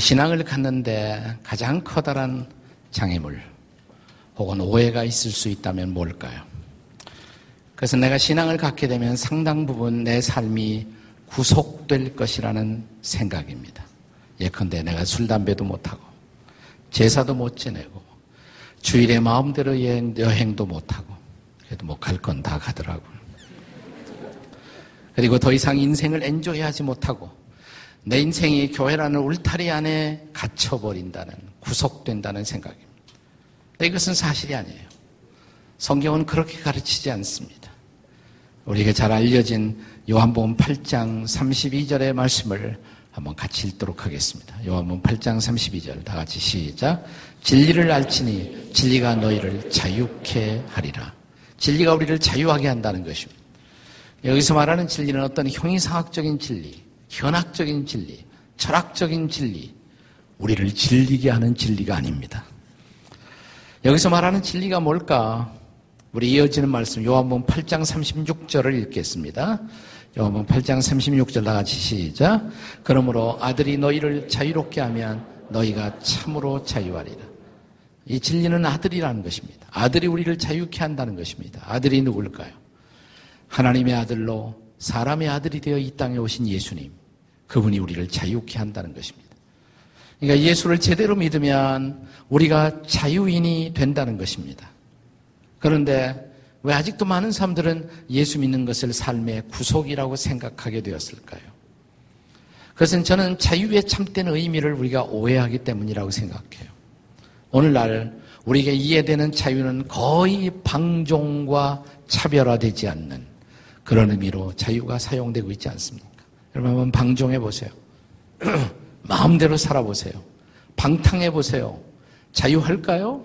신앙을 갖는데 가장 커다란 장애물 혹은 오해가 있을 수 있다면 뭘까요? 그래서 내가 신앙을 갖게 되면 상당 부분 내 삶이 구속될 것이라는 생각입니다. 예컨대 내가 술, 담배도 못하고, 제사도 못 지내고, 주일에 마음대로 여행, 여행도 못하고, 그래도 뭐 갈 건 다 가더라고요. 그리고 더 이상 인생을 엔조이하지 못하고, 내 인생이 교회라는 울타리 안에 갇혀버린다는, 구속된다는 생각입니다. 이것은 사실이 아니에요. 성경은 그렇게 가르치지 않습니다. 우리에게 잘 알려진 요한복음 8장 32절의 말씀을 한번 같이 읽도록 하겠습니다. 요한복음 8장 32절 다 같이 시작. 진리를 알지니 진리가 너희를 자유케 하리라. 진리가 우리를 자유하게 한다는 것입니다. 여기서 말하는 진리는 어떤 형이상학적인 진리, 현학적인 진리, 철학적인 진리, 우리를 질리게 하는 진리가 아닙니다. 여기서 말하는 진리가 뭘까? 우리 이어지는 말씀 요한복음 8장 36절을 읽겠습니다. 요한복음 8장 36절 다 같이 시작. 그러므로 아들이 너희를 자유롭게 하면 너희가 참으로 자유하리라. 이 진리는 아들이라는 것입니다. 아들이 우리를 자유케 한다는 것입니다. 아들이 누굴까요? 하나님의 아들로 사람의 아들이 되어 이 땅에 오신 예수님. 그분이 우리를 자유케 한다는 것입니다. 그러니까 예수를 제대로 믿으면 우리가 자유인이 된다는 것입니다. 그런데 왜 아직도 많은 사람들은 예수 믿는 것을 삶의 구속이라고 생각하게 되었을까요? 그것은 저는 자유의 참된 의미를 우리가 오해하기 때문이라고 생각해요. 오늘날 우리에게 이해되는 자유는 거의 방종과 차별화되지 않는 그런 의미로 자유가 사용되고 있지 않습니까? 여러분 한번 방종해 보세요. 마음대로 살아보세요. 방탕해 보세요. 자유할까요?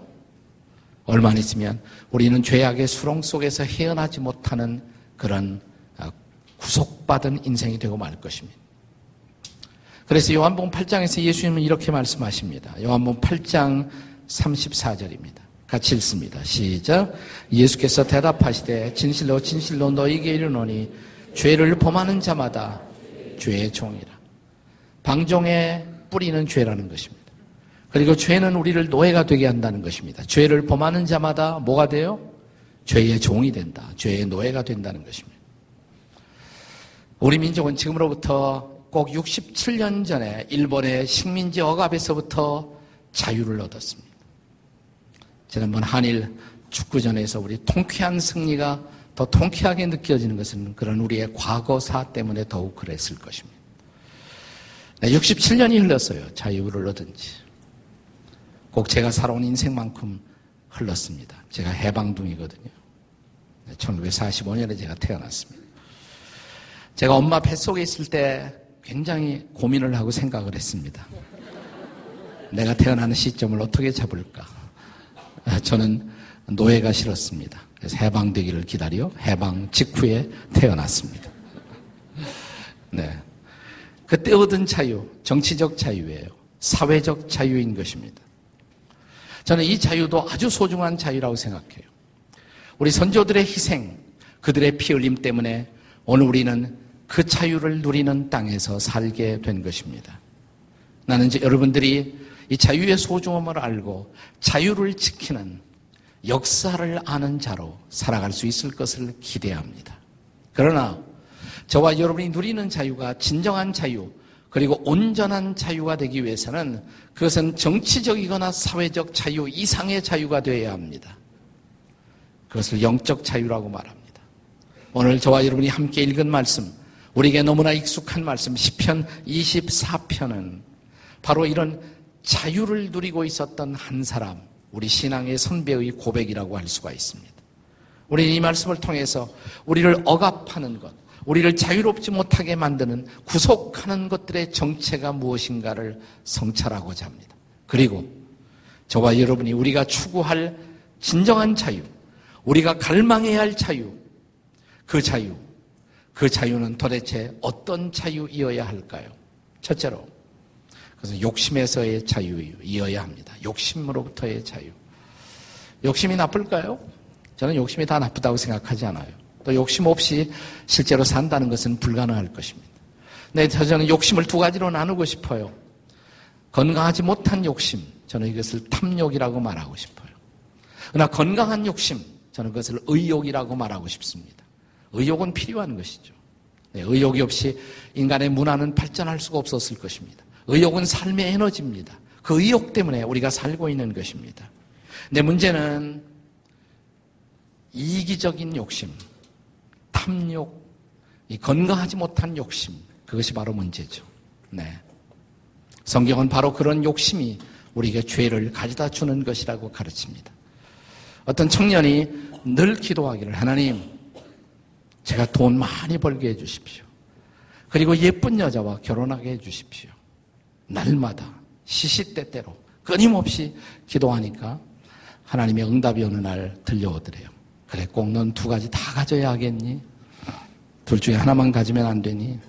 얼마 안 있으면 우리는 죄악의 수렁 속에서 헤어나지 못하는 그런 아, 구속받은 인생이 되고 말 것입니다. 그래서 요한복음 8장에서 예수님은 이렇게 말씀하십니다. 요한복음 8장 34절입니다. 같이 읽습니다. 시작. 예수께서 대답하시되 진실로 진실로 너희에게 이르노니 죄를 범하는 자마다 죄의 종이라. 방종의 뿌리는 죄라는 것입니다. 그리고 죄는 우리를 노예가 되게 한다는 것입니다. 죄를 범하는 자마다 뭐가 돼요? 죄의 종이 된다. 죄의 노예가 된다는 것입니다. 우리 민족은 지금으로부터 꼭 67년 전에 일본의 식민지 억압에서부터 자유를 얻었습니다. 지난번 한일 축구전에서 우리 통쾌한 승리가 더 통쾌하게 느껴지는 것은 그런 우리의 과거사 때문에 더욱 그랬을 것입니다. 67년이 흘렀어요. 자유를 얻은 지. 꼭 제가 살아온 인생만큼 흘렀습니다. 제가 해방둥이거든요. 1945년에 제가 태어났습니다. 제가 엄마 뱃속에 있을 때 굉장히 고민을 하고 생각을 했습니다. 내가 태어나는 시점을 어떻게 잡을까? 저는 노예가 싫었습니다. 해방되기를 기다려 해방 직후에 태어났습니다. 네. 그때 얻은 자유, 정치적 자유예요. 사회적 자유인 것입니다. 저는 이 자유도 아주 소중한 자유라고 생각해요. 우리 선조들의 희생, 그들의 피 흘림 때문에 오늘 우리는 그 자유를 누리는 땅에서 살게 된 것입니다. 나는 이제 여러분들이 이 자유의 소중함을 알고 자유를 지키는 역사를 아는 자로 살아갈 수 있을 것을 기대합니다. 그러나 저와 여러분이 누리는 자유가 진정한 자유, 그리고 온전한 자유가 되기 위해서는 그것은 정치적이거나 사회적 자유 이상의 자유가 되어야 합니다. 그것을 영적 자유라고 말합니다. 오늘 저와 여러분이 함께 읽은 말씀, 우리에게 너무나 익숙한 말씀, 10편 24편은 바로 이런 자유를 누리고 있었던 한 사람, 우리 신앙의 선배의 고백이라고 할 수가 있습니다. 우리는 이 말씀을 통해서 우리를 억압하는 것, 우리를 자유롭지 못하게 만드는 구속하는 것들의 정체가 무엇인가를 성찰하고자 합니다. 그리고 저와 여러분이 우리가 추구할 진정한 자유, 우리가 갈망해야 할 자유, 그 자유, 그 자유는 도대체 어떤 자유이어야 할까요? 첫째로, 그것은 욕심에서의 자유이어야 합니다. 욕심으로부터의 자유. 욕심이 나쁠까요? 저는 욕심이 다 나쁘다고 생각하지 않아요. 또 욕심 없이 실제로 산다는 것은 불가능할 것입니다. 네, 저는 욕심을 두 가지로 나누고 싶어요. 건강하지 못한 욕심, 저는 이것을 탐욕이라고 말하고 싶어요. 그러나 건강한 욕심, 저는 그것을 의욕이라고 말하고 싶습니다. 의욕은 필요한 것이죠. 네, 의욕이 없이 인간의 문화는 발전할 수가 없었을 것입니다. 의욕은 삶의 에너지입니다. 그 의욕 때문에 우리가 살고 있는 것입니다. 내 문제는 이기적인 욕심, 탐욕, 건강하지 못한 욕심, 그것이 바로 문제죠. 네. 성경은 바로 그런 욕심이 우리에게 죄를 가져다 주는 것이라고 가르칩니다. 어떤 청년이 늘 기도하기를 하나님, 제가 돈 많이 벌게 해 주십시오. 그리고 예쁜 여자와 결혼하게 해 주십시오. 날마다 시시때때로 끊임없이 기도하니까 하나님의 응답이 어느 날 들려오더래요. 그래, 꼭 넌 두 가지 다 가져야 하겠니? 둘 중에 하나만 가지면 안 되니?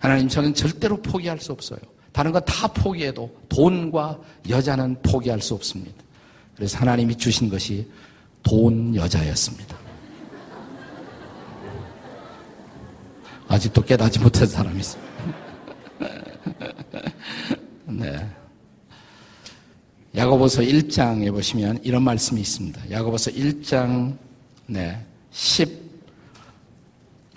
하나님, 저는 절대로 포기할 수 없어요. 다른 거 다 포기해도 돈과 여자는 포기할 수 없습니다. 그래서 하나님이 주신 것이 돈 여자였습니다. 아직도 깨닫지 못한 사람이 있습니다. 네. 야고보서 1장에 보시면 이런 말씀이 있습니다. 야고보서 1장 네,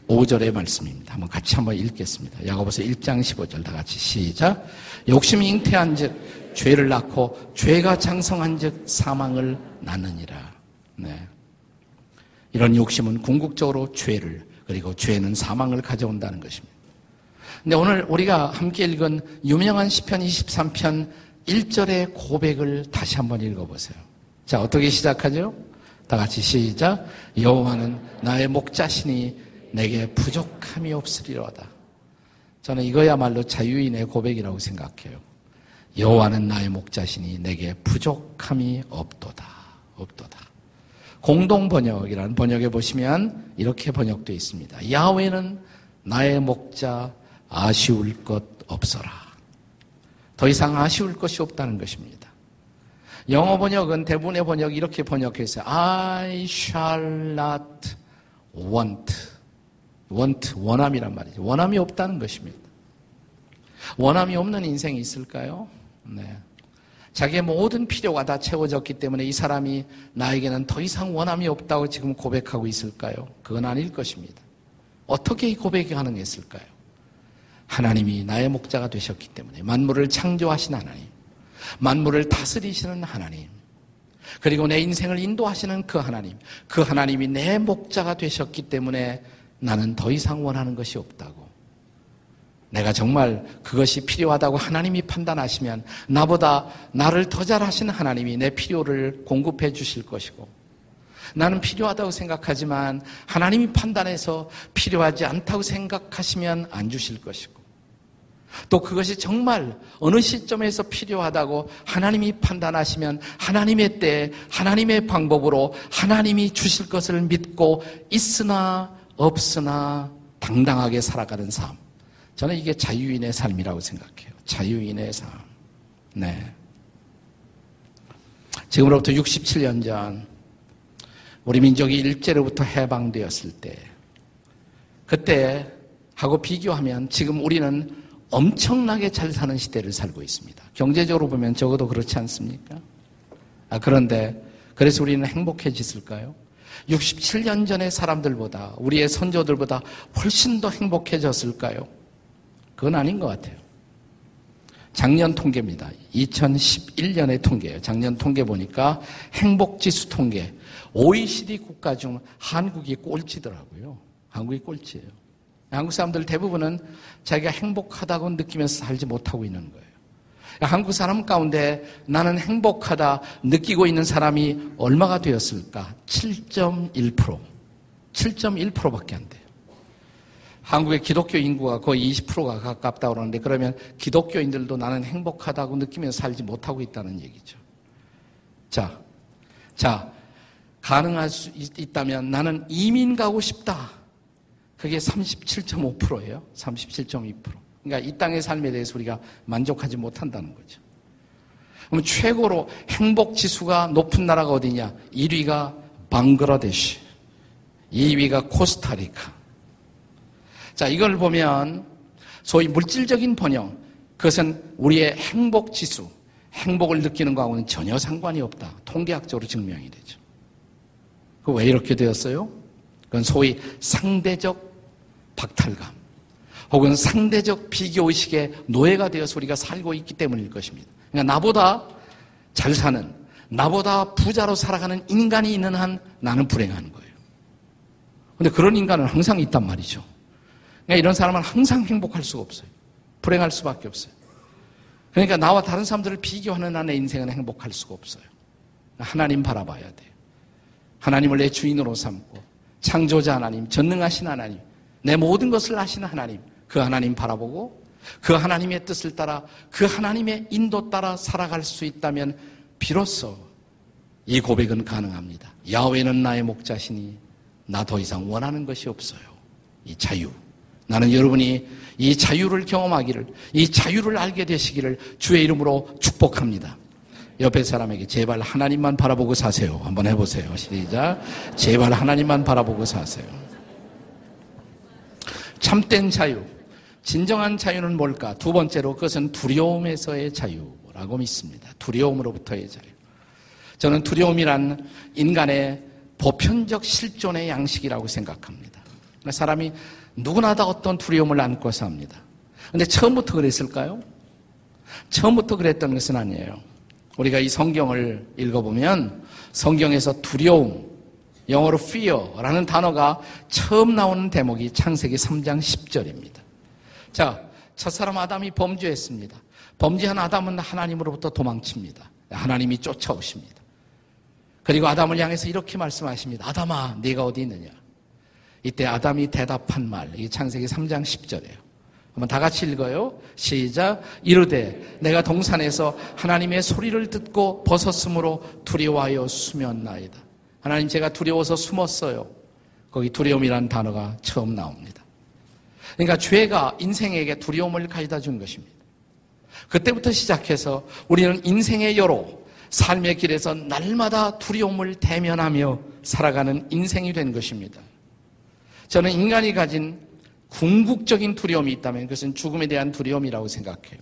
15절의 말씀입니다. 한번 같이 한번 읽겠습니다. 야고보서 1장 15절 다 같이 시작. 욕심이 잉태한즉 죄를 낳고 죄가 장성한즉 사망을 낳느니라. 네. 이런 욕심은 궁극적으로 죄를 그리고 죄는 사망을 가져온다는 것입니다. 근데 오늘 우리가 함께 읽은 유명한 시편 23편 1절의 고백을 다시 한번 읽어보세요. 자, 어떻게 시작하죠? 다 같이 시작. 여호와는 나의 목자신이 내게 부족함이 없으리로다. 저는 이거야말로 자유인의 고백이라고 생각해요. 여호와는 나의 목자신이 내게 부족함이 없도다. 없도다. 공동 번역이라는 번역에 보시면 이렇게 번역되어 있습니다. 야훼는 나의 목자 아쉬울 것 없어라. 더 이상 아쉬울 것이 없다는 것입니다. 영어 번역은 대부분의 번역이 이렇게 번역했어요. I shall not want. want, 원함이란 말이죠. 원함이 없다는 것입니다. 원함이 없는 인생이 있을까요? 네. 자기의 모든 필요가 다 채워졌기 때문에 이 사람이 나에게는 더 이상 원함이 없다고 지금 고백하고 있을까요? 그건 아닐 것입니다. 어떻게 이 고백이 가능했을까요? 하나님이 나의 목자가 되셨기 때문에 만물을 창조하신 하나님, 만물을 다스리시는 하나님, 그리고 내 인생을 인도하시는 그 하나님, 그 하나님이 내 목자가 되셨기 때문에 나는 더 이상 원하는 것이 없다고. 내가 정말 그것이 필요하다고 하나님이 판단하시면 나보다 나를 더 잘하시는 하나님이 내 필요를 공급해 주실 것이고 나는 필요하다고 생각하지만 하나님이 판단해서 필요하지 않다고 생각하시면 안 주실 것이고 또 그것이 정말 어느 시점에서 필요하다고 하나님이 판단하시면 하나님의 때, 하나님의 방법으로 하나님이 주실 것을 믿고 있으나 없으나 당당하게 살아가는 삶. 저는 이게 자유인의 삶이라고 생각해요. 자유인의 삶. 네. 지금으로부터 67년 전, 우리 민족이 일제로부터 해방되었을 때, 그때 하고 비교하면 지금 우리는 엄청나게 잘 사는 시대를 살고 있습니다. 경제적으로 보면 적어도 그렇지 않습니까? 아, 그런데 그래서 우리는 행복해졌을까요? 67년 전의 사람들보다 우리의 선조들보다 훨씬 더 행복해졌을까요? 그건 아닌 것 같아요. 작년 통계입니다. 2011년의 통계예요. 작년 통계 보니까 행복지수 통계. OECD 국가 중 한국이 꼴찌더라고요. 한국이 꼴찌예요. 한국 사람들 대부분은 자기가 행복하다고 느끼면서 살지 못하고 있는 거예요. 한국 사람 가운데 나는 행복하다 느끼고 있는 사람이 얼마가 되었을까? 7.1%. 7.1%밖에 안 돼요. 한국의 기독교 인구가 거의 20%가 가깝다고 그러는데 그러면 기독교인들도 나는 행복하다고 느끼면서 살지 못하고 있다는 얘기죠. 자, 자, 가능할 수 있다면 나는 이민 가고 싶다. 그게 37.5%예요. 37.2%. 그러니까 이 땅의 삶에 대해서 우리가 만족하지 못한다는 거죠. 그럼 최고로 행복 지수가 높은 나라가 어디냐? 1위가 방글라데시, 2위가 코스타리카. 자, 이걸 보면 소위 물질적인 번영, 그것은 우리의 행복 지수, 행복을 느끼는 거하고는 전혀 상관이 없다. 통계학적으로 증명이 되죠. 그 왜 이렇게 되었어요? 그건 소위 상대적 박탈감 혹은 상대적 비교의식의 노예가 되어서 우리가 살고 있기 때문일 것입니다. 그러니까 나보다 잘 사는, 나보다 부자로 살아가는 인간이 있는 한 나는 불행한 거예요. 근데 그런 인간은 항상 있단 말이죠. 그러니까 이런 사람은 항상 행복할 수가 없어요. 불행할 수밖에 없어요. 그러니까 나와 다른 사람들을 비교하는 한의 인생은 행복할 수가 없어요. 하나님 바라봐야 돼요. 하나님을 내 주인으로 삼고 창조자 하나님, 전능하신 하나님, 내 모든 것을 아시는 하나님, 그 하나님 바라보고 그 하나님의 뜻을 따라 그 하나님의 인도 따라 살아갈 수 있다면 비로소 이 고백은 가능합니다. 야훼는 나의 목자시니 나 더 이상 원하는 것이 없어요. 이 자유. 나는 여러분이 이 자유를 경험하기를, 이 자유를 알게 되시기를 주의 이름으로 축복합니다. 옆에 사람에게 제발 하나님만 바라보고 사세요. 한번 해보세요. 시작. 제발 하나님만 바라보고 사세요. 참된 자유. 진정한 자유는 뭘까? 두 번째로 그것은 두려움에서의 자유라고 믿습니다. 두려움으로부터의 자유. 저는 두려움이란 인간의 보편적 실존의 양식이라고 생각합니다. 사람이 누구나 다 어떤 두려움을 안고 삽니다. 근데 처음부터 그랬을까요? 처음부터 그랬던 것은 아니에요. 우리가 이 성경을 읽어보면 성경에서 두려움, 영어로 fear라는 단어가 처음 나오는 대목이 창세기 3장 10절입니다. 자, 첫사람 아담이 범죄했습니다. 범죄한 아담은 하나님으로부터 도망칩니다. 하나님이 쫓아오십니다. 그리고 아담을 향해서 이렇게 말씀하십니다. 아담아, 네가 어디 있느냐? 이때 아담이 대답한 말, 이 창세기 3장 10절이에요. 한번 다 같이 읽어요. 시작. 이르되 내가 동산에서 하나님의 소리를 듣고 벗었으므로 두려워하여 숨었나이다. 하나님 제가 두려워서 숨었어요. 거기 두려움이라는 단어가 처음 나옵니다. 그러니까 죄가 인생에게 두려움을 가져다 준 것입니다. 그때부터 시작해서 우리는 인생의 여로 삶의 길에서 날마다 두려움을 대면하며 살아가는 인생이 된 것입니다. 저는 인간이 가진 궁극적인 두려움이 있다면 그것은 죽음에 대한 두려움이라고 생각해요.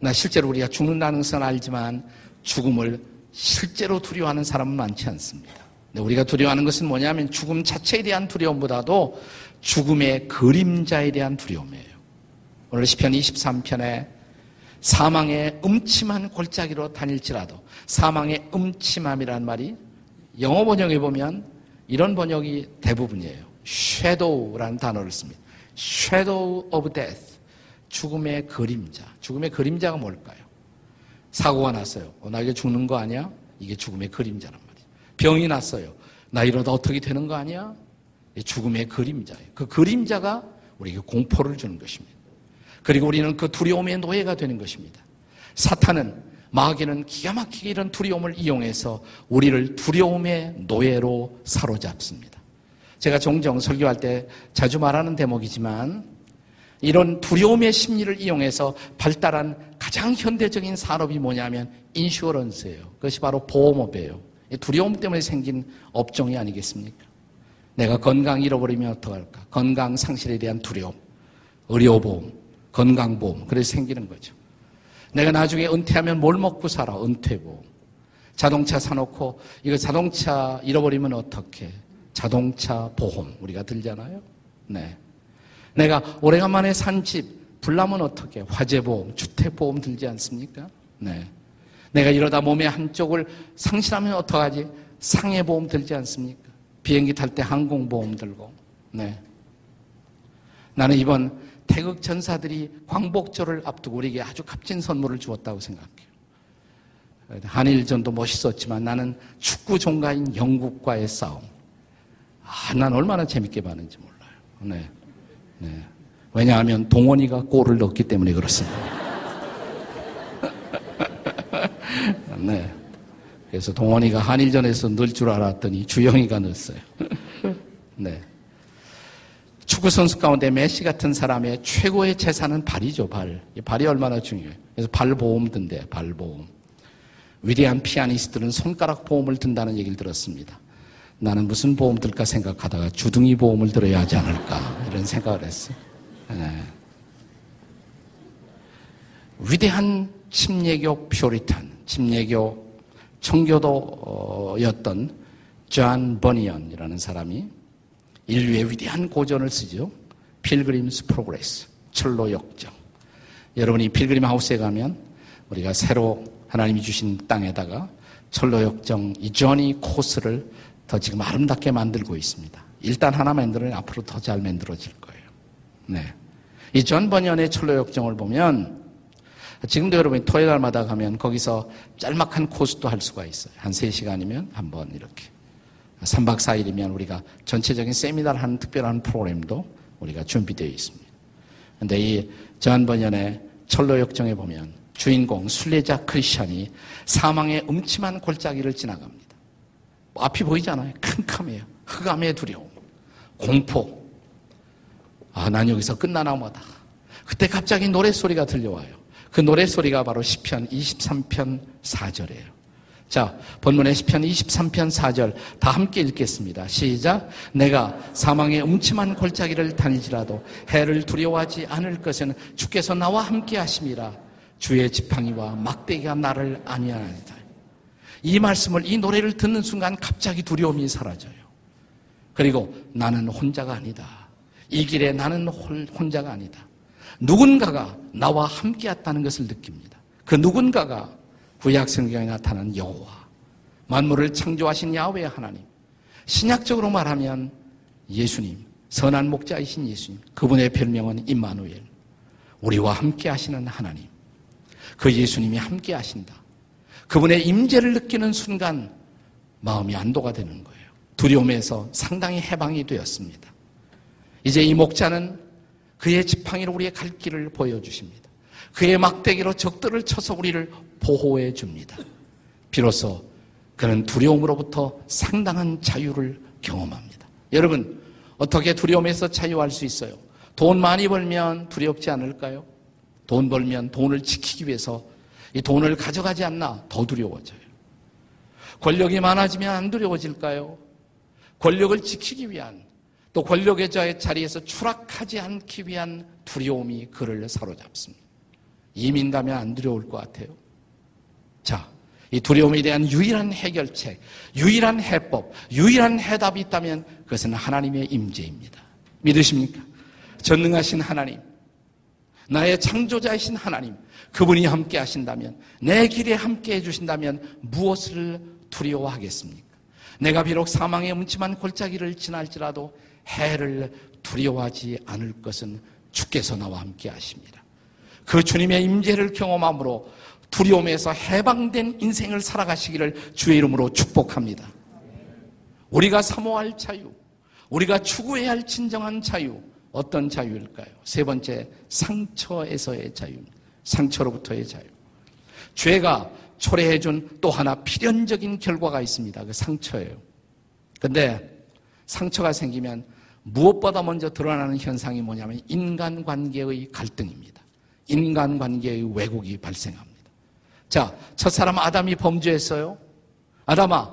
나 실제로 우리가 죽는다는 것은 알지만 죽음을 실제로 두려워하는 사람은 많지 않습니다. 우리가 두려워하는 것은 뭐냐면 죽음 자체에 대한 두려움보다도 죽음의 그림자에 대한 두려움이에요. 오늘 시편 23편에 사망의 음침한 골짜기로 다닐지라도 사망의 음침함이란 말이 영어 번역에 보면 이런 번역이 대부분이에요. shadow라는 단어를 씁니다. shadow of death. 죽음의 그림자. 죽음의 그림자가 뭘까요? 사고가 났어요. 어, 나 이게 죽는 거 아니야? 이게 죽음의 그림자란 말이에요. 병이 났어요. 나 이러다 어떻게 되는 거 아니야? 죽음의 그림자예요. 그 그림자가 우리에게 공포를 주는 것입니다. 그리고 우리는 그 두려움의 노예가 되는 것입니다. 사탄은 마귀는 기가 막히게 이런 두려움을 이용해서 우리를 두려움의 노예로 사로잡습니다. 제가 종종 설교할 때 자주 말하는 대목이지만 이런 두려움의 심리를 이용해서 발달한 가장 현대적인 산업이 뭐냐면 인슈어런스예요. 그것이 바로 보험업이에요. 두려움 때문에 생긴 업종이 아니겠습니까? 내가 건강 잃어버리면 어떡할까? 건강 상실에 대한 두려움, 의료보험, 건강보험, 그래서 생기는 거죠. 내가 나중에 은퇴하면 뭘 먹고 살아? 은퇴보험. 자동차 사놓고 이거 자동차 잃어버리면 어떻게? 자동차 보험 우리가 들잖아요. 네. 내가 오래간만에 산 집 불나면 어떻게? 화재보험, 주택보험 들지 않습니까? 네. 내가 이러다 몸의 한쪽을 상실하면 어떡하지? 상해보험 들지 않습니까? 비행기 탈 때 항공보험 들고. 네. 나는 이번 태극 전사들이 광복절을 앞두고 우리에게 아주 값진 선물을 주었다고 생각해요. 한일전도 멋있었지만 나는 축구 종가인 영국과의 싸움. 아, 난 얼마나 재밌게 봤는지 몰라요. 네. 네. 왜냐하면 동원이가 골을 넣었기 때문에 그렇습니다. 네. 그래서 동원이가 한일전에서 넣을 줄 알았더니 주영이가 넣었어요. 네. 축구 선수 가운데 메시 같은 사람의 최고의 재산은 발이죠, 발. 발이 얼마나 중요해요. 그래서 발 보험 든대, 발 보험. 위대한 피아니스트들은 손가락 보험을 든다는 얘기를 들었습니다. 나는 무슨 보험 들까 생각하다가 주둥이 보험을 들어야 하지 않을까 이런 생각을 했어요. 네. 위대한 침례교 Puritan, 침례교 청교도였던 존 버니언이라는 사람이 인류의 위대한 고전을 쓰죠. Pilgrim's Progress, 천로 역정. 여러분이 필그림 하우스에 가면 우리가 새로 하나님이 주신 땅에다가 천로 역정 이 journey 코스를 더 지금 아름답게 만들고 있습니다. 일단 하나 만들면 앞으로 더 잘 만들어질 거예요. 네. 이존 버니언의 철로 역정을 보면 지금도 여러분이 토요일 날마다 가면 거기서 짤막한 코스도 할 수가 있어요. 한 3시간이면 한 번 이렇게. 3박 4일이면 우리가 전체적인 세미나를 하는 특별한 프로그램도 우리가 준비되어 있습니다. 근데 이존 버니언의 철로 역정에 보면 주인공 순례자 크리스천이 사망의 음침한 골짜기를 지나갑니다. 뭐 앞이 보이잖아요. 캄캄해요. 흑암의 두려움, 공포. 아, 난 여기서 끝나나 보다. 그때 갑자기 노래소리가 들려와요. 그 노래소리가 바로 시편 23편 4절이에요. 자, 본문의 시편 23편 4절 다 함께 읽겠습니다. 시작. 내가 사망의 음침한 골짜기를 다니지라도 해를 두려워하지 않을 것은 주께서 나와 함께 하심이라. 주의 지팡이와 막대기가 나를 아니하나이다. 이 말씀을 이 노래를 듣는 순간 갑자기 두려움이 사라져요. 그리고 나는 혼자가 아니다. 이 길에 나는 혼자가 아니다. 누군가가 나와 함께 했다는 것을 느낍니다. 그 누군가가 구약 성경에 나타난 여호와, 만물을 창조하신 야훼 하나님, 신약적으로 말하면 예수님, 선한 목자이신 예수님, 그분의 별명은 임마누엘, 우리와 함께 하시는 하나님. 그 예수님이 함께 하신다. 그분의 임재를 느끼는 순간 마음이 안도가 되는 거예요. 두려움에서 상당히 해방이 되었습니다. 이제 이 목자는 그의 지팡이로 우리의 갈 길을 보여주십니다. 그의 막대기로 적들을 쳐서 우리를 보호해 줍니다. 비로소 그는 두려움으로부터 상당한 자유를 경험합니다. 여러분, 어떻게 두려움에서 자유할 수 있어요? 돈 많이 벌면 두렵지 않을까요? 돈 벌면 돈을 지키기 위해서 이 돈을 가져가지 않나 더 두려워져요. 권력이 많아지면 안 두려워질까요? 권력을 지키기 위한 또 권력의 자리에서 추락하지 않기 위한 두려움이 그를 사로잡습니다. 이민 가면 안 두려울 것 같아요. 자, 이 두려움에 대한 유일한 해결책, 유일한 해법, 유일한 해답이 있다면 그것은 하나님의 임재입니다. 믿으십니까? 전능하신 하나님, 나의 창조자이신 하나님, 그분이 함께 하신다면, 내 길에 함께 해주신다면 무엇을 두려워하겠습니까? 내가 비록 사망의 음침한 골짜기를 지날지라도 해를 두려워하지 않을 것은 주께서 나와 함께 하십니다. 그 주님의 임재를 경험함으로 두려움에서 해방된 인생을 살아가시기를 주의 이름으로 축복합니다. 우리가 사모할 자유, 우리가 추구해야 할 진정한 자유, 어떤 자유일까요? 세 번째, 상처에서의 자유. 상처로부터의 자유. 죄가 초래해준 또 하나 필연적인 결과가 있습니다. 그 상처예요. 근데 상처가 생기면 무엇보다 먼저 드러나는 현상이 뭐냐면 인간관계의 갈등입니다. 인간관계의 왜곡이 발생합니다. 자, 첫사람 아담이 범죄했어요. 아담아,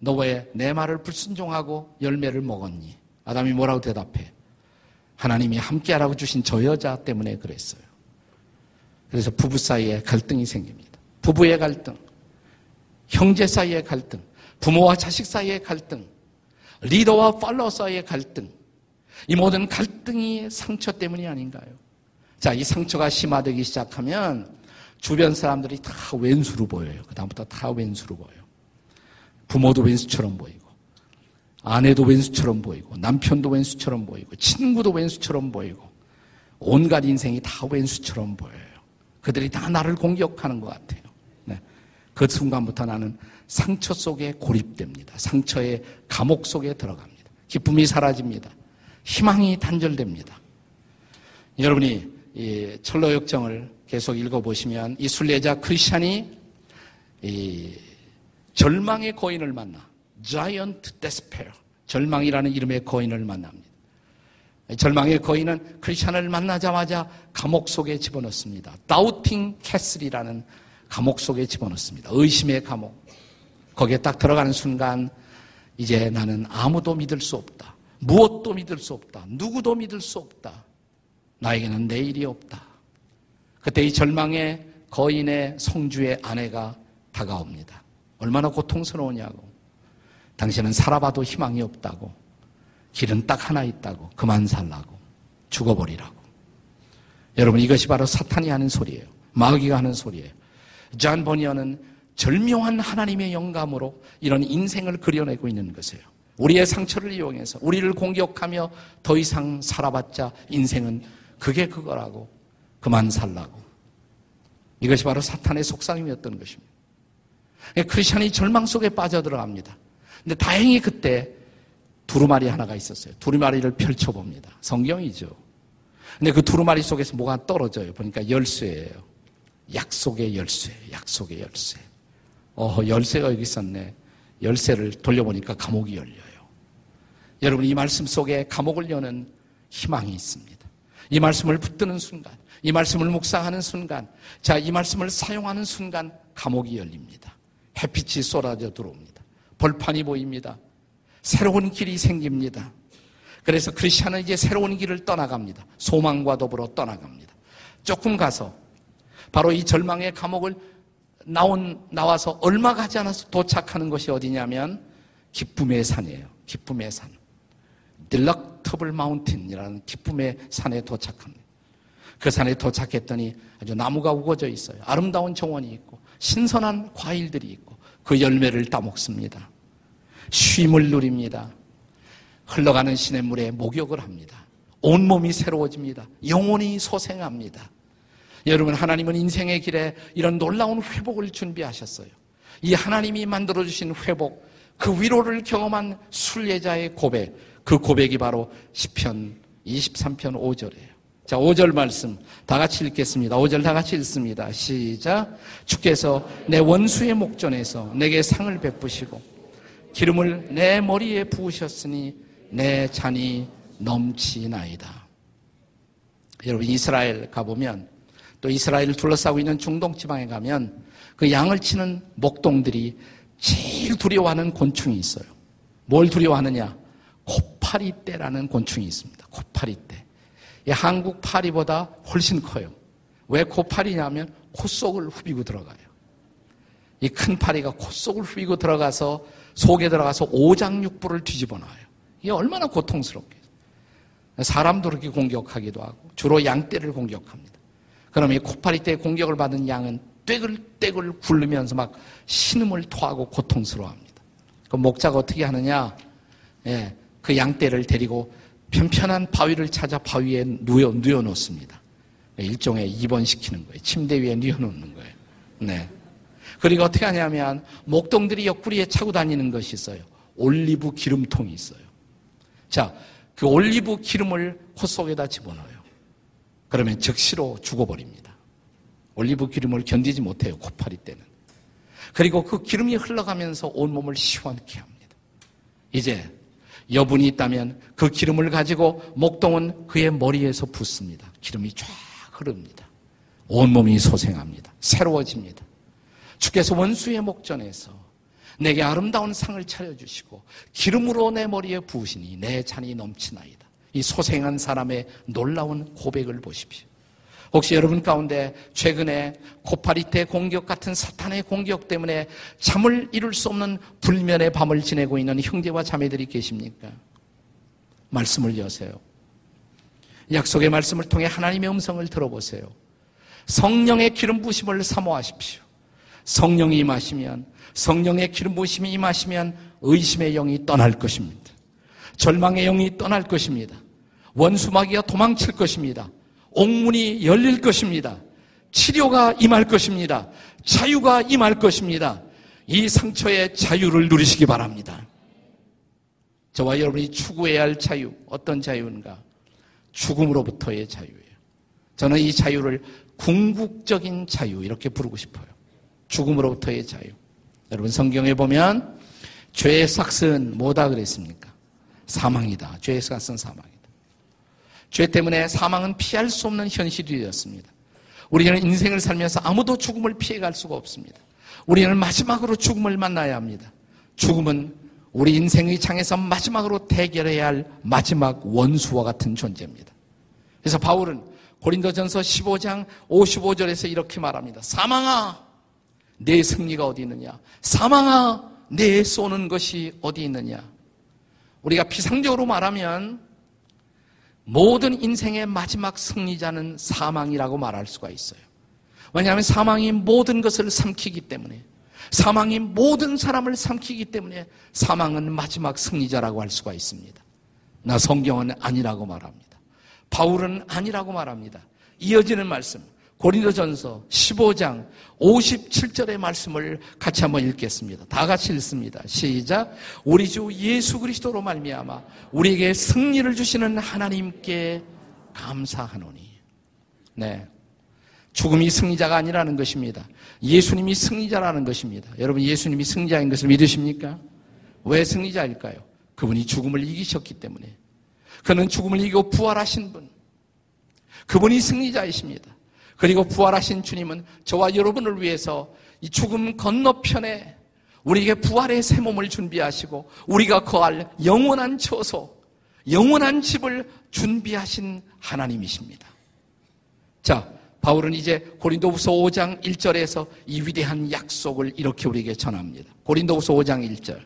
너 왜 내 말을 불순종하고 열매를 먹었니? 아담이 뭐라고 대답해? 하나님이 함께하라고 주신 저 여자 때문에 그랬어요. 그래서 부부 사이에 갈등이 생깁니다. 부부의 갈등, 형제 사이의 갈등, 부모와 자식 사이의 갈등, 리더와 팔로워 사이의 갈등. 이 모든 갈등이 상처 때문이 아닌가요? 자, 이 상처가 심화되기 시작하면 주변 사람들이 다 왼수로 보여요. 그다음부터 다 왼수로 보여요. 부모도 왼수처럼 보이고, 아내도 왼수처럼 보이고, 남편도 왼수처럼 보이고, 친구도 왼수처럼 보이고, 온갖 인생이 다 왼수처럼 보여요. 그들이 다 나를 공격하는 것 같아요. 네. 그 순간부터 나는 상처 속에 고립됩니다. 상처의 감옥 속에 들어갑니다. 기쁨이 사라집니다. 희망이 단절됩니다. 여러분이 이 천로 역정을 계속 읽어보시면 이 순례자 크리스찬이 이 절망의 거인을 만나 Giant Despair 절망이라는 이름의 거인을 만납니다. 절망의 거인은 크리스찬을 만나자마자 감옥 속에 집어넣습니다. Doubting Castle이라는 감옥 속에 집어넣습니다. 의심의 감옥. 거기에 딱 들어가는 순간 이제 나는 아무도 믿을 수 없다. 무엇도 믿을 수 없다. 누구도 믿을 수 없다. 나에게는 내일이 없다. 그때 이 절망의 거인의 성주의 아내가 다가옵니다. 얼마나 고통스러우냐고. 당신은 살아봐도 희망이 없다고. 길은 딱 하나 있다고. 그만 살라고. 죽어버리라고. 여러분 이것이 바로 사탄이 하는 소리예요. 마귀가 하는 소리예요. 존 버니언은 절묘한 하나님의 영감으로 이런 인생을 그려내고 있는 것이에요. 우리의 상처를 이용해서 우리를 공격하며 더 이상 살아봤자 인생은 그게 그거라고 그만 살라고. 이것이 바로 사탄의 속삭임이었던 것입니다. 크리스천이 절망 속에 빠져들어갑니다. 근데 다행히 그때 두루마리 하나가 있었어요. 두루마리를 펼쳐봅니다. 성경이죠. 근데 그 두루마리 속에서 뭐가 떨어져요. 보니까 열쇠예요. 약속의 열쇠, 약속의 열쇠. 어, 열쇠가 여기 있었네. 열쇠를 돌려보니까 감옥이 열려요. 여러분, 이 말씀 속에 감옥을 여는 희망이 있습니다. 이 말씀을 붙드는 순간, 이 말씀을 묵상하는 순간, 자, 이 말씀을 사용하는 순간, 감옥이 열립니다. 햇빛이 쏟아져 들어옵니다. 벌판이 보입니다. 새로운 길이 생깁니다. 그래서 크리스천은 이제 새로운 길을 떠나갑니다. 소망과 더불어 떠나갑니다. 조금 가서 바로 이 절망의 감옥을 나온, 나와서 얼마 가지 않아서 도착하는 것이 어디냐면 기쁨의 산이에요. 기쁨의 산. 딜럭터블 마운틴이라는 기쁨의 산에 도착합니다. 그 산에 도착했더니 아주 나무가 우거져 있어요. 아름다운 정원이 있고 신선한 과일들이 있고 그 열매를 따먹습니다. 쉼을 누립니다. 흘러가는 시냇물에 목욕을 합니다. 온몸이 새로워집니다. 영혼이 소생합니다. 여러분, 하나님은 인생의 길에 이런 놀라운 회복을 준비하셨어요. 이 하나님이 만들어주신 회복, 그 위로를 경험한 순례자의 고백, 그 고백이 바로 10편 23편 5절이에요. 자, 5절 말씀 다 같이 읽겠습니다. 5절 다 같이 읽습니다. 시작. 주께서 내 원수의 목전에서 내게 상을 베푸시고 기름을 내 머리에 부으셨으니 내 잔이 넘치나이다. 여러분 이스라엘 가보면 또 이스라엘을 둘러싸고 있는 중동 지방에 가면 그 양을 치는 목동들이 제일 두려워하는 곤충이 있어요. 뭘 두려워하느냐? 코파리 떼라는 곤충이 있습니다. 코파리 떼. 이 한국 파리보다 훨씬 커요. 왜 코파리냐면 코 속을 후비고 들어가요. 이 큰 파리가 코 속을 후비고 들어가서 속에 들어가서 오장육부를 뒤집어 놔요. 이게 얼마나 고통스럽게. 사람도 그렇게 공격하기도 하고 주로 양떼를 공격합니다. 그러면 이 코파리 떼 공격을 받은 양은 떼글떼글 굴르면서 막 신음을 토하고 고통스러워합니다. 그 목자가 어떻게 하느냐? 예, 그 양떼를 데리고 편편한 바위를 찾아 바위에 누워, 누워 놓습니다. 일종의 입원시키는 거예요. 침대 위에 누워 놓는 거예요. 네. 그리고 어떻게 하냐면 목동들이 옆구리에 차고 다니는 것이 있어요. 올리브 기름통이 있어요. 자, 그 올리브 기름을 코 속에다 집어넣어요. 그러면 즉시로 죽어버립니다. 올리브 기름을 견디지 못해요. 코파리 때는. 그리고 그 기름이 흘러가면서 온몸을 시원케 합니다. 이제 여분이 있다면 그 기름을 가지고 목동은 그의 머리에서 붓습니다. 기름이 쫙 흐릅니다. 온몸이 소생합니다. 새로워집니다. 주께서 원수의 목전에서 내게 아름다운 상을 차려주시고 기름으로 내 머리에 부으시니 내 잔이 넘치나이다. 이 소생한 사람의 놀라운 고백을 보십시오. 혹시 여러분 가운데 최근에 코파리테 공격 같은 사탄의 공격 때문에 잠을 이룰 수 없는 불면의 밤을 지내고 있는 형제와 자매들이 계십니까? 말씀을 여세요. 약속의 말씀을 통해 하나님의 음성을 들어보세요. 성령의 기름 부심을 사모하십시오. 성령이 임하시면 성령의 기름 부심이 임하시면 의심의 영이 떠날 것입니다. 절망의 영이 떠날 것입니다. 원수마귀가 도망칠 것입니다. 옥문이 열릴 것입니다. 치료가 임할 것입니다. 자유가 임할 것입니다. 이 상처의 자유를 누리시기 바랍니다. 저와 여러분이 추구해야 할 자유, 어떤 자유인가? 죽음으로부터의 자유예요. 저는 이 자유를 궁극적인 자유, 이렇게 부르고 싶어요. 죽음으로부터의 자유. 여러분 성경에 보면 죄의 삭은 뭐다 그랬습니까? 사망이다. 죄의 삭은 사망이다. 죄 때문에 사망은 피할 수 없는 현실이 되었습니다. 우리는 인생을 살면서 아무도 죽음을 피해갈 수가 없습니다. 우리는 마지막으로 죽음을 만나야 합니다. 죽음은 우리 인생의 장에서 마지막으로 대결해야 할 마지막 원수와 같은 존재입니다. 그래서 바울은 고린도전서 15장 55절에서 이렇게 말합니다. 사망아, 내 승리가 어디 있느냐? 사망아, 내 쏘는 것이 어디 있느냐? 우리가 피상적으로 말하면 모든 인생의 마지막 승리자는 사망이라고 말할 수가 있어요. 왜냐하면 사망이 모든 것을 삼키기 때문에 사망이 모든 사람을 삼키기 때문에 사망은 마지막 승리자라고 할 수가 있습니다. 나 성경은 아니라고 말합니다. 바울은 아니라고 말합니다. 이어지는 말씀. 고린도전서 15장 57절의 말씀을 같이 한번 읽겠습니다. 다 같이 읽습니다. 시작. 우리 주 예수 그리스도로 말미암아 우리에게 승리를 주시는 하나님께 감사하노니. 네. 죽음이 승리자가 아니라는 것입니다. 예수님이 승리자라는 것입니다. 여러분 예수님이 승리자인 것을 믿으십니까? 왜 승리자일까요? 그분이 죽음을 이기셨기 때문에. 그는 죽음을 이기고 부활하신 분. 그분이 승리자이십니다. 그리고 부활하신 주님은 저와 여러분을 위해서 이 죽음 건너편에 우리에게 부활의 새 몸을 준비하시고 우리가 거할 영원한 처소, 영원한 집을 준비하신 하나님이십니다. 자, 바울은 이제 고린도후서 5장 1절에서 이 위대한 약속을 이렇게 우리에게 전합니다. 고린도후서 5장 1절.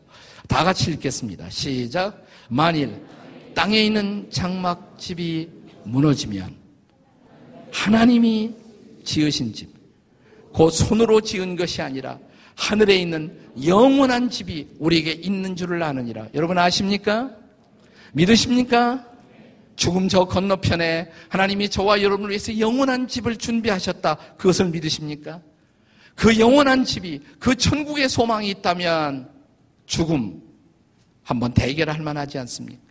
다 같이 읽겠습니다. 시작. 만일 땅에 있는 장막집이 무너지면 하나님이 지으신 집, 그 손으로 지은 것이 아니라 하늘에 있는 영원한 집이 우리에게 있는 줄을 아느니라. 여러분 아십니까? 믿으십니까? 죽음 저 건너편에 하나님이 저와 여러분을 위해서 영원한 집을 준비하셨다. 그것을 믿으십니까? 그 영원한 집이 그 천국의 소망이 있다면 죽음 한번 대결할 만하지 않습니까?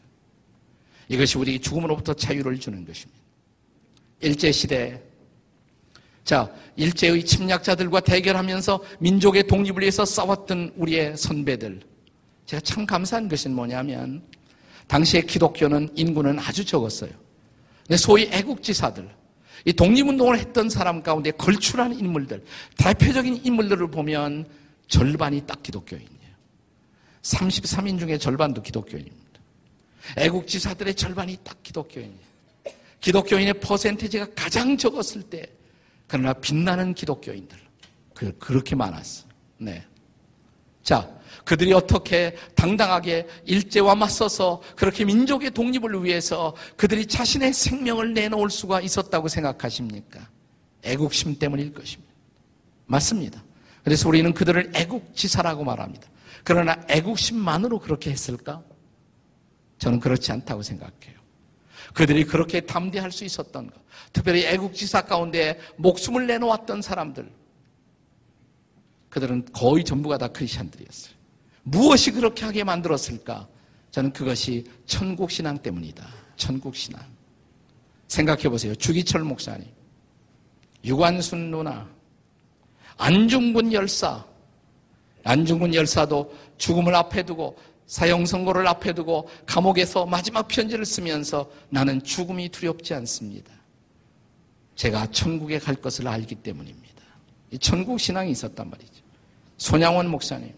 이것이 우리 죽음으로부터 자유를 주는 것입니다. 일제시대 자, 일제의 침략자들과 대결하면서 민족의 독립을 위해서 싸웠던 우리의 선배들. 제가 참 감사한 것은 뭐냐면, 당시에 기독교는 인구는 아주 적었어요. 소위 애국지사들, 이 독립운동을 했던 사람 가운데 걸출한 인물들, 대표적인 인물들을 보면 절반이 딱 기독교인이에요. 33인 중에 절반도 기독교인입니다. 애국지사들의 절반이 딱 기독교인이에요. 기독교인의 퍼센테이지가 가장 적었을 때 그러나 빛나는 기독교인들. 그, 그렇게 많았어. 네. 자, 그들이 어떻게 당당하게 일제와 맞서서 그렇게 민족의 독립을 위해서 그들이 자신의 생명을 내놓을 수가 있었다고 생각하십니까? 애국심 때문일 것입니다. 맞습니다. 그래서 우리는 그들을 애국지사라고 말합니다. 그러나 애국심만으로 그렇게 했을까? 저는 그렇지 않다고 생각해요. 그들이 그렇게 담대할 수 있었던 것. 특별히 애국지사 가운데 목숨을 내놓았던 사람들. 그들은 거의 전부가 다 크리스천들이었어요. 무엇이 그렇게 하게 만들었을까? 저는 그것이 천국신앙 때문이다. 천국신앙. 생각해 보세요. 주기철 목사님, 유관순 누나, 안중근 열사, 안중근 열사도 죽음을 앞에 두고 사형 선고를 앞에 두고 감옥에서 마지막 편지를 쓰면서 나는 죽음이 두렵지 않습니다. 제가 천국에 갈 것을 알기 때문입니다. 천국 신앙이 있었단 말이죠. 손양원 목사님.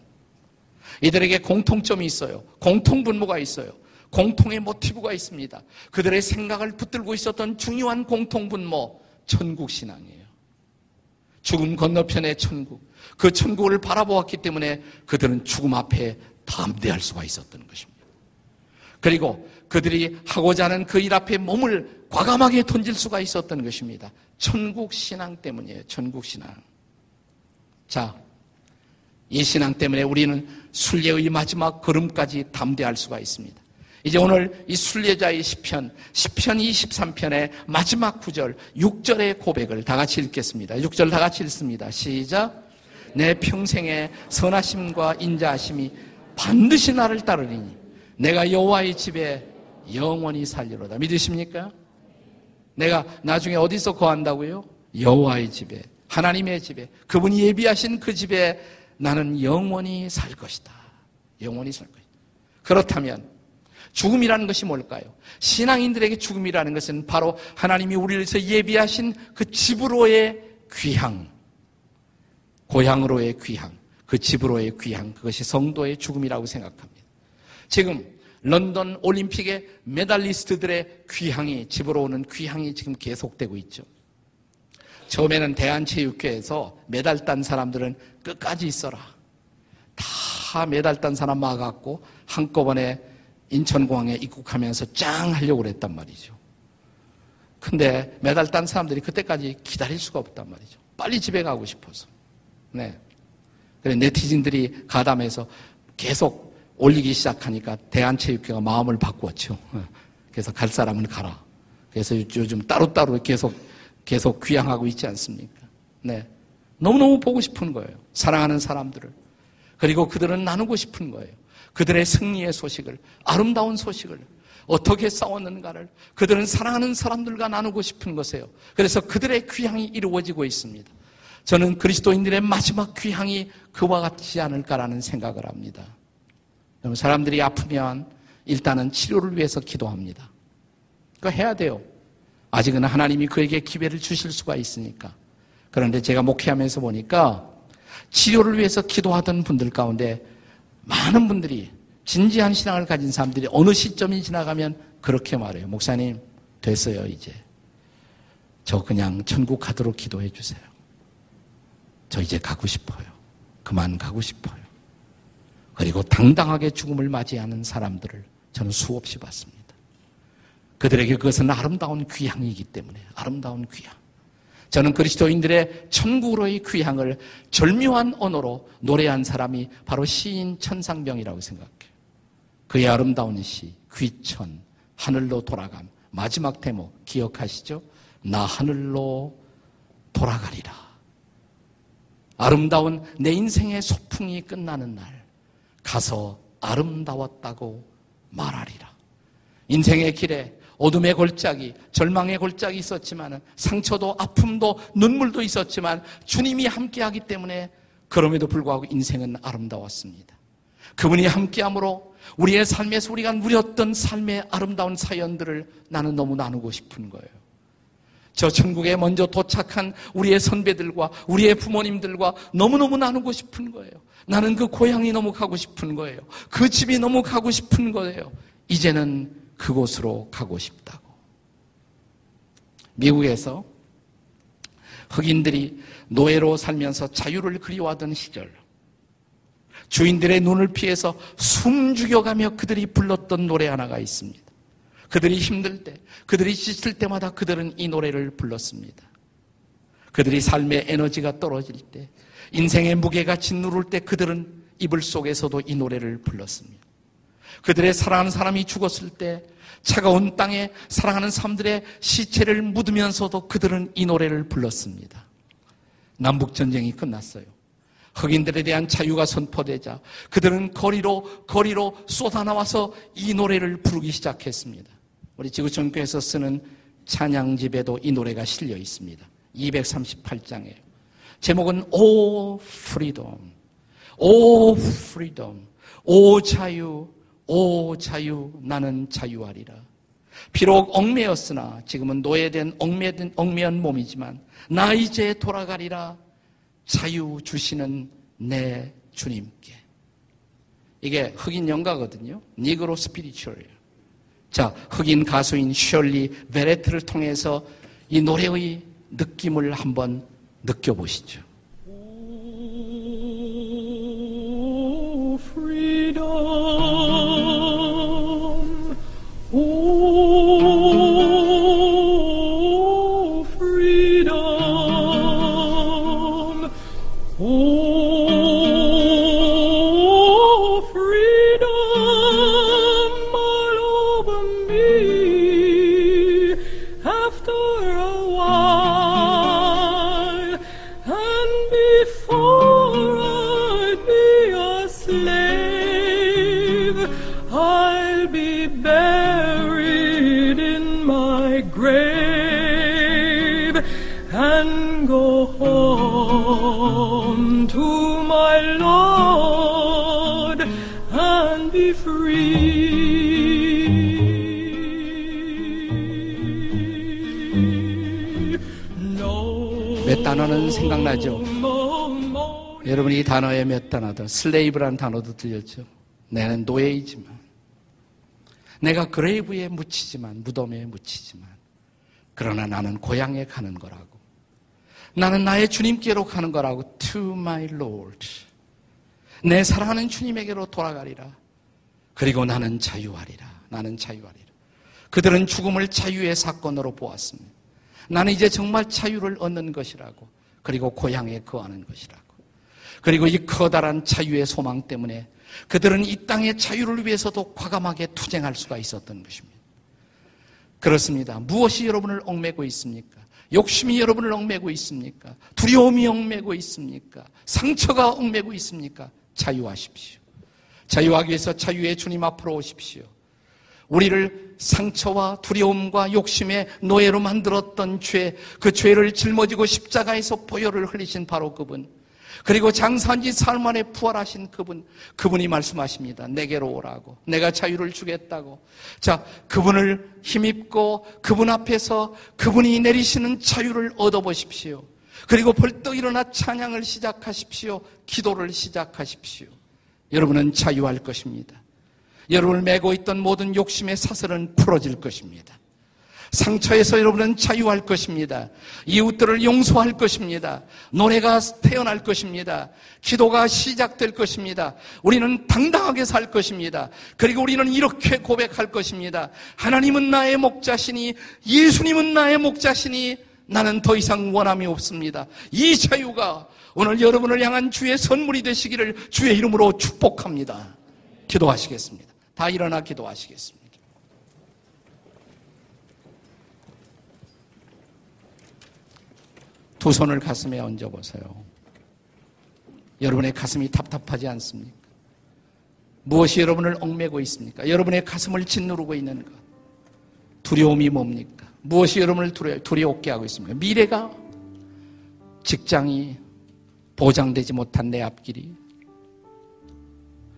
이들에게 공통점이 있어요. 공통 분모가 있어요. 공통의 모티브가 있습니다. 그들의 생각을 붙들고 있었던 중요한 공통 분모, 천국 신앙이에요. 죽음 건너편의 천국. 그 천국을 바라보았기 때문에 그들은 죽음 앞에 담대할 수가 있었던 것입니다. 그리고 그들이 하고자 하는 그 일 앞에 몸을 과감하게 던질 수가 있었던 것입니다. 천국 신앙 때문이에요. 천국 신앙. 자, 이 신앙 때문에 우리는 순례의 마지막 걸음까지 담대할 수가 있습니다. 이제 오늘 이 순례자의 시편, 시편 23편의 마지막 구절, 6절의 고백을 다 같이 읽겠습니다. 6절 다 같이 읽습니다. 시작. 내 평생의 선하심과 인자하심이 반드시 나를 따르리니 내가 여호와의 집에 영원히 살리로다. 믿으십니까? 내가 나중에 어디서 거한다고요? 여호와의 집에, 하나님의 집에, 그분이 예비하신 그 집에 나는 영원히 살 것이다. 영원히 살 것이다. 그렇다면 죽음이라는 것이 뭘까요? 신앙인들에게 죽음이라는 것은 바로 하나님이 우리를 위해서 예비하신 그 집으로의 귀향, 고향으로의 귀향, 그 집으로의 귀향, 그것이 성도의 죽음이라고 생각합니다. 지금 런던 올림픽의 메달리스트들의 귀향이 집으로 오는 귀향이 지금 계속되고 있죠. 처음에는 대한체육회에서 메달 딴 사람들은 끝까지 있어라. 다 메달 딴 사람 막았고 한꺼번에 인천공항에 입국하면서 짱 하려고 그랬단 말이죠. 근데 메달 딴 사람들이 그때까지 기다릴 수가 없단 말이죠. 빨리 집에 가고 싶어서. 네. 네티즌들이 가담해서 계속 올리기 시작하니까 대한체육회가 마음을 바꾸었죠. 그래서 갈 사람은 가라. 그래서 요즘 따로따로 계속 계속 귀향하고 있지 않습니까? 네. 너무너무 보고 싶은 거예요. 사랑하는 사람들을. 그리고 그들은 나누고 싶은 거예요. 그들의 승리의 소식을, 아름다운 소식을, 어떻게 싸웠는가를 그들은 사랑하는 사람들과 나누고 싶은 것이에요. 그래서 그들의 귀향이 이루어지고 있습니다. 저는 그리스도인들의 마지막 귀향이 그와 같지 않을까라는 생각을 합니다. 여러분, 사람들이 아프면 일단은 치료를 위해서 기도합니다. 그거 해야 돼요. 아직은 하나님이 그에게 기회를 주실 수가 있으니까. 그런데 제가 목회하면서 보니까 치료를 위해서 기도하던 분들 가운데 많은 분들이 진지한 신앙을 가진 사람들이 어느 시점이 지나가면 그렇게 말해요. 목사님, 됐어요, 이제. 저 그냥 천국 가도록 기도해 주세요. 저 이제 가고 싶어요. 그만 가고 싶어요. 그리고 당당하게 죽음을 맞이하는 사람들을 저는 수없이 봤습니다. 그들에게 그것은 아름다운 귀향이기 때문에 아름다운 귀향. 저는 그리스도인들의 천국으로의 귀향을 절묘한 언어로 노래한 사람이 바로 시인 천상병이라고 생각해요. 그의 아름다운 시, 귀천, 하늘로 돌아감. 마지막 대목 기억하시죠? 나 하늘로 돌아가리라. 아름다운 내 인생의 소풍이 끝나는 날 가서 아름다웠다고 말하리라. 인생의 길에 어둠의 골짜기, 절망의 골짜기 있었지만 상처도 아픔도 눈물도 있었지만 주님이 함께하기 때문에 그럼에도 불구하고 인생은 아름다웠습니다. 그분이 함께함으로 우리의 삶에서 우리가 누렸던 삶의 아름다운 사연들을 나는 너무 나누고 싶은 거예요. 저 천국에 먼저 도착한 우리의 선배들과 우리의 부모님들과 너무너무 나누고 싶은 거예요. 나는 그 고향이 너무 가고 싶은 거예요. 그 집이 너무 가고 싶은 거예요. 이제는 그곳으로 가고 싶다고. 미국에서 흑인들이 노예로 살면서 자유를 그리워하던 시절, 주인들의 눈을 피해서 숨 죽여가며 그들이 불렀던 노래 하나가 있습니다. 그들이 힘들 때, 그들이 지칠 때마다 그들은 이 노래를 불렀습니다. 그들이 삶의 에너지가 떨어질 때, 인생의 무게가 짓누를 때 그들은 이불 속에서도 이 노래를 불렀습니다. 그들의 사랑하는 사람이 죽었을 때 차가운 땅에 사랑하는 사람들의 시체를 묻으면서도 그들은 이 노래를 불렀습니다. 남북전쟁이 끝났어요. 흑인들에 대한 자유가 선포되자 그들은 거리로, 거리로 쏟아나와서 이 노래를 부르기 시작했습니다. 우리 지구촌교회에서 쓰는 찬양집에도 이 노래가 실려 있습니다. 238장에. 제목은 Oh Freedom. Oh Freedom. 오 자유. 오 자유 나는 자유하리라. 비록 얽매였으나 지금은 노예된 얽매된 얽매한 몸이지만 나 이제 돌아가리라. 자유 주시는 내 주님께. 이게 흑인 연가거든요. 니그로 스피리추얼이에요. 자, 흑인 가수인 셜리 베레트를 통해서 이 노래의 느낌을 한번 느껴보시죠. 단어는 생각나죠? 여러분이 이 단어에 몇 단어든 슬레이브라는 단어도 들렸죠? 나는 노예이지만 내가 그레이브에 묻히지만, 무덤에 묻히지만, 그러나 나는 고향에 가는 거라고. 나는 나의 주님께로 가는 거라고. To my Lord. 내 사랑하는 주님에게로 돌아가리라. 그리고 나는 자유하리라. 나는 자유하리라. 그들은 죽음을 자유의 사건으로 보았습니다. 나는 이제 정말 자유를 얻는 것이라고. 그리고 고향에 거하는 것이라고. 그리고 이 커다란 자유의 소망 때문에 그들은 이 땅의 자유를 위해서도 과감하게 투쟁할 수가 있었던 것입니다. 그렇습니다. 무엇이 여러분을 얽매고 있습니까? 욕심이 여러분을 얽매고 있습니까? 두려움이 얽매고 있습니까? 상처가 얽매고 있습니까? 자유하십시오. 자유하기 위해서 자유의 주님 앞으로 오십시오. 우리를 상처와 두려움과 욕심의 노예로 만들었던 죄, 그 죄를 짊어지고 십자가에서 보혈을 흘리신 바로 그분. 그리고 장사한 지 사흘 만에 부활하신 그분, 그분이 말씀하십니다. 내게로 오라고. 내가 자유를 주겠다고. 자, 그분을 힘입고 그분 앞에서 그분이 내리시는 자유를 얻어보십시오. 그리고 벌떡 일어나 찬양을 시작하십시오. 기도를 시작하십시오. 여러분은 자유할 것입니다. 여러분을 메고 있던 모든 욕심의 사슬은 풀어질 것입니다. 상처에서 여러분은 자유할 것입니다. 이웃들을 용서할 것입니다. 노래가 태어날 것입니다. 기도가 시작될 것입니다. 우리는 당당하게 살 것입니다. 그리고 우리는 이렇게 고백할 것입니다. 하나님은 나의 목자시니 예수님은 나의 목자시니 나는 더 이상 원함이 없습니다. 이 자유가 오늘 여러분을 향한 주의 선물이 되시기를 주의 이름으로 축복합니다. 기도하시겠습니다. 다 일어나 기도하시겠습니다. 두 손을 가슴에 얹어보세요. 여러분의 가슴이 답답하지 않습니까? 무엇이 여러분을 얽매고 있습니까? 여러분의 가슴을 짓누르고 있는 것. 두려움이 뭡니까? 무엇이 여러분을 두려웠게 하고 있습니까? 미래가 직장이 보장되지 못한 내 앞길이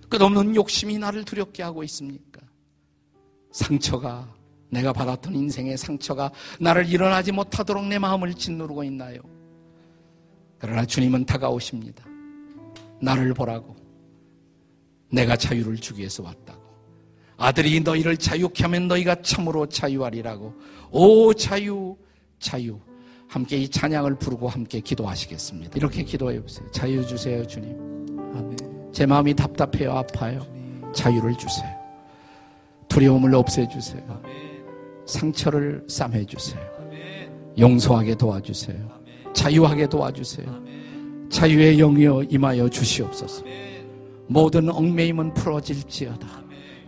끝없는 욕심이 나를 두렵게 하고 있습니까? 상처가 내가 받았던 인생의 상처가 나를 일어나지 못하도록 내 마음을 짓누르고 있나요? 그러나 주님은 다가오십니다. 나를 보라고. 내가 자유를 주기 위해서 왔다고. 아들이 너희를 자유케 하면 너희가 참으로 자유하리라고. 오 자유 자유. 함께 이 찬양을 부르고 함께 기도하시겠습니다. 이렇게 기도해 보세요. 자유 주세요, 주님. 제 마음이 답답해요, 아파요. 자유를 주세요. 두려움을 없애 주세요. 상처를 싸매 주세요. 용서하게 도와주세요. 자유하게 도와주세요. 자유의 영이여 임하여 주시옵소서. 모든 얽매임은 풀어질지어다.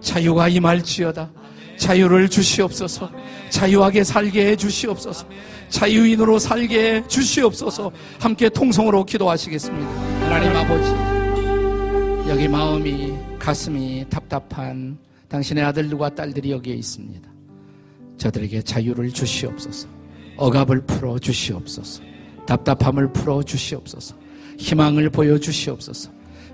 자유가 임할지어다. 자유를 주시옵소서. 자유하게 살게 해 주시옵소서. 자유인으로 살게 해 주시옵소서. 함께 통성으로 기도하시겠습니다. 하나님 아버지, 여기 마음이, 가슴이 답답한 당신의 아들들과 딸들이 여기에 있습니다. 저들에게 자유를 주시옵소서. 억압을 풀어 주시옵소서. 답답함을 풀어 주시옵소서. 희망을 보여 주시옵소서.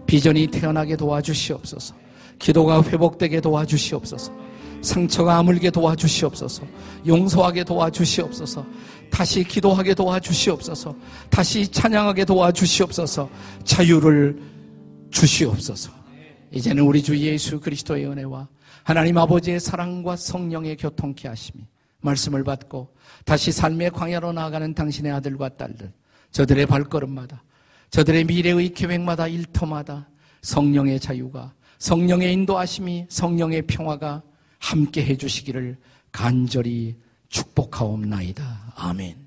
비전이 태어나게 도와주시옵소서. 기도가 회복되게 도와주시옵소서. 상처가 아물게 도와주시옵소서. 용서하게 도와주시옵소서. 다시 기도하게 도와주시옵소서. 다시 찬양하게 도와주시옵소서. 자유를 주시옵소서. 이제는 우리 주 예수 그리스도의 은혜와 하나님 아버지의 사랑과 성령의 교통케 하심이 말씀을 받고 다시 삶의 광야로 나아가는 당신의 아들과 딸들, 저들의 발걸음마다, 저들의 미래의 계획마다 일터마다 성령의 자유가, 성령의 인도하심이, 성령의 평화가 함께 해주시기를 간절히 축복하옵나이다. 아멘.